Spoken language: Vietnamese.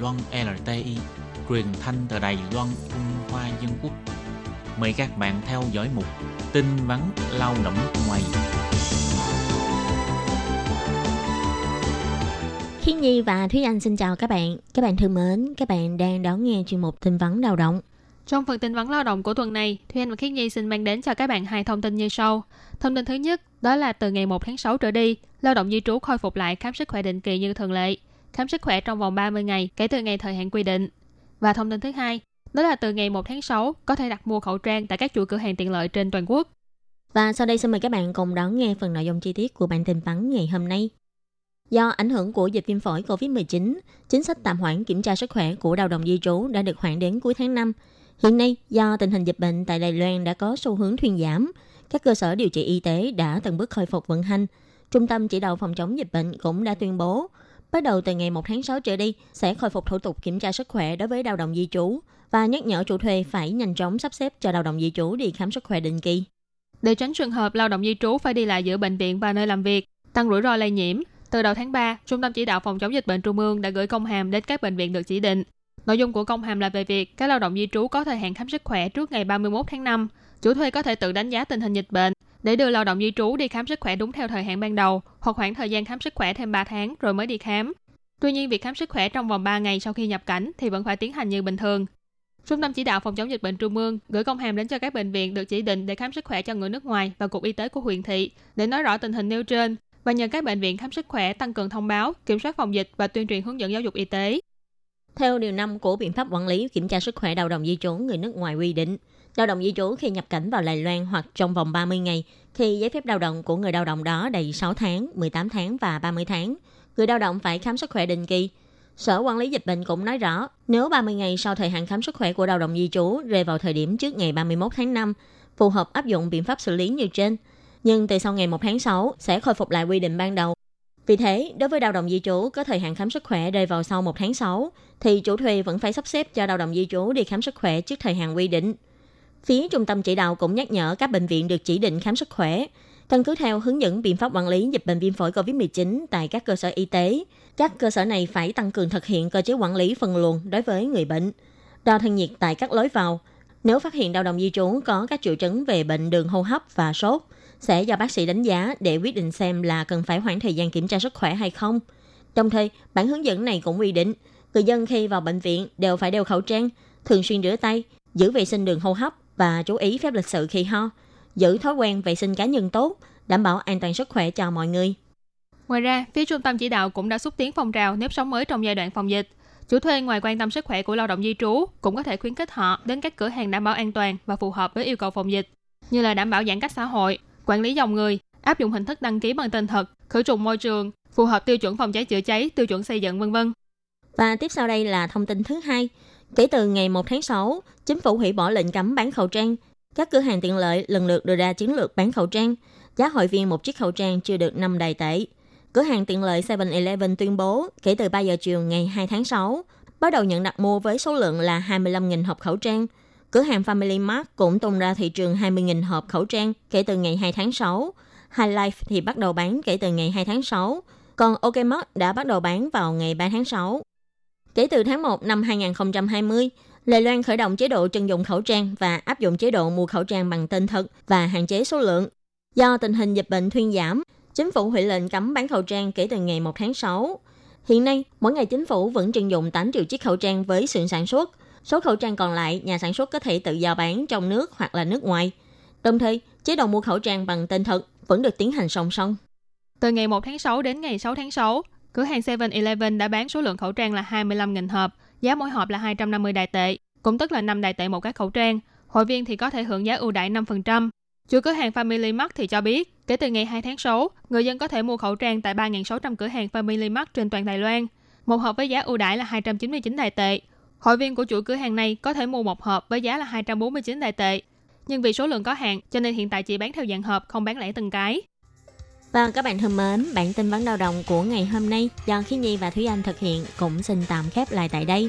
Loan LTI, truyền thanh từ Đài Loan, Trung Hoa Dân Quốc. Mời các bạn theo dõi mục tin vắn lao động ngoài. Khiết Nhi và Thúy Anh xin chào các bạn. Các bạn thân mến, các bạn đang đón nghe chuyên mục tin vắn lao động. Trong phần tin vấn lao động của tuần này, Thúy Anh và Khiết Nhi xin mang đến cho các bạn hai thông tin như sau. Thông tin thứ nhất, đó là từ ngày 1 tháng 6 trở đi, lao động di trú khôi phục lại khám sức khỏe định kỳ như thường lệ, khám sức khỏe trong vòng 30 ngày kể từ ngày thời hạn quy định. Và thông tin thứ hai, đó là từ ngày 1 tháng 6 có thể đặt mua khẩu trang tại các chuỗi cửa hàng tiện lợi trên toàn quốc. Và sau đây xin mời các bạn cùng đón nghe phần nội dung chi tiết của bản tin vắn ngày hôm nay. Do ảnh hưởng của dịch viêm phổi COVID-19, chính sách tạm hoãn kiểm tra sức khỏe của lao động di trú đã được hoãn đến cuối tháng 5. Hiện nay, do tình hình dịch bệnh tại Đài Loan đã có xu hướng thuyên giảm, các cơ sở điều trị y tế đã từng bước khôi phục vận hành. Trung tâm chỉ đạo phòng chống dịch bệnh cũng đã tuyên bố, bắt đầu từ ngày 1 tháng 6 trở đi sẽ khôi phục thủ tục kiểm tra sức khỏe đối với lao động di trú và nhắc nhở chủ thuê phải nhanh chóng sắp xếp cho lao động di trú đi khám sức khỏe định kỳ. Để tránh trường hợp lao động di trú phải đi lại giữa bệnh viện và nơi làm việc, tăng rủi ro lây nhiễm, từ đầu tháng 3, Trung tâm Chỉ đạo Phòng chống dịch bệnh Trung ương đã gửi công hàm đến các bệnh viện được chỉ định. Nội dung của công hàm là về việc các lao động di trú có thời hạn khám sức khỏe trước ngày 31 tháng 5. Chủ thuê có thể tự đánh giá tình hình dịch bệnh để đưa lao động di trú đi khám sức khỏe đúng theo thời hạn ban đầu hoặc khoảng thời gian khám sức khỏe thêm 3 tháng rồi mới đi khám. Tuy nhiên, việc khám sức khỏe trong vòng 3 ngày sau khi nhập cảnh thì vẫn phải tiến hành như bình thường. Trung tâm chỉ đạo phòng chống dịch bệnh Trung ương gửi công hàm đến cho các bệnh viện được chỉ định để khám sức khỏe cho người nước ngoài và cục y tế của huyện thị để nói rõ tình hình nêu trên và nhờ các bệnh viện khám sức khỏe tăng cường thông báo, kiểm soát phòng dịch và tuyên truyền hướng dẫn giáo dục y tế. Theo điều 5 của biện pháp quản lý kiểm tra sức khỏe lao động di trú người nước ngoài quy định, lao động di trú khi nhập cảnh vào Đài Loan hoặc trong vòng 30 ngày khi giấy phép lao động của người lao động đó đầy 6 tháng, 18 tháng và 30 tháng, người lao động phải khám sức khỏe định kỳ. Sở quản lý dịch bệnh cũng nói rõ, nếu 30 ngày sau thời hạn khám sức khỏe của lao động di trú rơi vào thời điểm trước ngày 31 tháng 5, phù hợp áp dụng biện pháp xử lý như trên. Nhưng từ sau ngày 1 tháng 6 sẽ khôi phục lại quy định ban đầu. Vì thế, đối với lao động di trú có thời hạn khám sức khỏe rơi vào sau 1 tháng 6, thì chủ thuê vẫn phải sắp xếp cho lao động di trú đi khám sức khỏe trước thời hạn quy định. Phía trung tâm chỉ đạo cũng nhắc nhở các bệnh viện được chỉ định khám sức khỏe, căn cứ theo hướng dẫn biện pháp quản lý dịch bệnh viêm phổi COVID-19 tại các cơ sở y tế. Các cơ sở này phải tăng cường thực hiện cơ chế quản lý phân luồng đối với người bệnh, đo thân nhiệt tại các lối vào. Nếu phát hiện đau đồng di trú có các triệu chứng về bệnh đường hô hấp và sốt, sẽ do bác sĩ đánh giá để quyết định xem là cần phải hoãn thời gian kiểm tra sức khỏe hay không. Đồng thời, bản hướng dẫn này cũng quy định, người dân khi vào bệnh viện đều phải đeo khẩu trang, thường xuyên rửa tay, giữ vệ sinh đường hô hấp và chú ý phép lịch sự khi ho, giữ thói quen vệ sinh cá nhân tốt, đảm bảo an toàn sức khỏe cho mọi người. Ngoài ra, phía trung tâm chỉ đạo cũng đã xúc tiến phong trào nếp sống mới trong giai đoạn phòng dịch. Chủ thuê ngoài quan tâm sức khỏe của lao động di trú cũng có thể khuyến khích họ đến các cửa hàng đảm bảo an toàn và phù hợp với yêu cầu phòng dịch, như là đảm bảo giãn cách xã hội, quản lý dòng người, áp dụng hình thức đăng ký bằng tên thật, khử trùng môi trường, phù hợp tiêu chuẩn phòng cháy chữa cháy, tiêu chuẩn xây dựng vân vân. Và tiếp sau đây là thông tin thứ hai. Kể từ ngày 1 tháng 6, chính phủ hủy bỏ lệnh cấm bán khẩu trang. Các cửa hàng tiện lợi lần lượt đưa ra chiến lược bán khẩu trang. Giá hội viên một chiếc khẩu trang chưa được 5 đài tệ. Cửa hàng tiện lợi 7-Eleven tuyên bố kể từ 3 giờ chiều ngày 2 tháng 6, bắt đầu nhận đặt mua với số lượng là 25.000 hộp khẩu trang. Cửa hàng Family Mart cũng tung ra thị trường 20.000 hộp khẩu trang kể từ ngày 2 tháng 6. High Life thì bắt đầu bán kể từ ngày 2 tháng 6, còn OK đã bắt đầu bán vào ngày 3 tháng 6. Kể từ tháng 1 năm 2020, Lê Loan khởi động chế độ trưng dụng khẩu trang và áp dụng chế độ mua khẩu trang bằng tên thật và hạn chế số lượng. Do tình hình dịch bệnh thuyên giảm, chính phủ hủy lệnh cấm bán khẩu trang kể từ ngày 1 tháng 6. Hiện nay, mỗi ngày chính phủ vẫn trưng dụng 8 triệu chiếc khẩu trang với xưởng sản xuất. Số khẩu trang còn lại, nhà sản xuất có thể tự do bán trong nước hoặc là nước ngoài. Đồng thời, chế độ mua khẩu trang bằng tên thật vẫn được tiến hành song song. Từ ngày 1 tháng 6 đến ngày 6 tháng 6, cửa hàng 7-Eleven đã bán số lượng khẩu trang là 25.000 hộp, giá mỗi hộp là 250 đại tệ, cũng tức là 5 đại tệ một cái khẩu trang. Hội viên thì có thể hưởng giá ưu đãi 5%. Chủ cửa hàng Family Mart thì cho biết, kể từ ngày 2 tháng 6, người dân có thể mua khẩu trang tại 3.600 cửa hàng Family Mart trên toàn Đài Loan. Một hộp với giá ưu đãi là 299 đại tệ. Hội viên của chủ cửa hàng này có thể mua một hộp với giá là 249 đại tệ. Nhưng vì số lượng có hạn, cho nên hiện tại chỉ bán theo dạng hộp, không bán lẻ từng cái. Và các bạn thân mến, bản tin vấn lao động của ngày hôm nay do Khí Nhi và Thúy Anh thực hiện cũng xin tạm khép lại tại đây.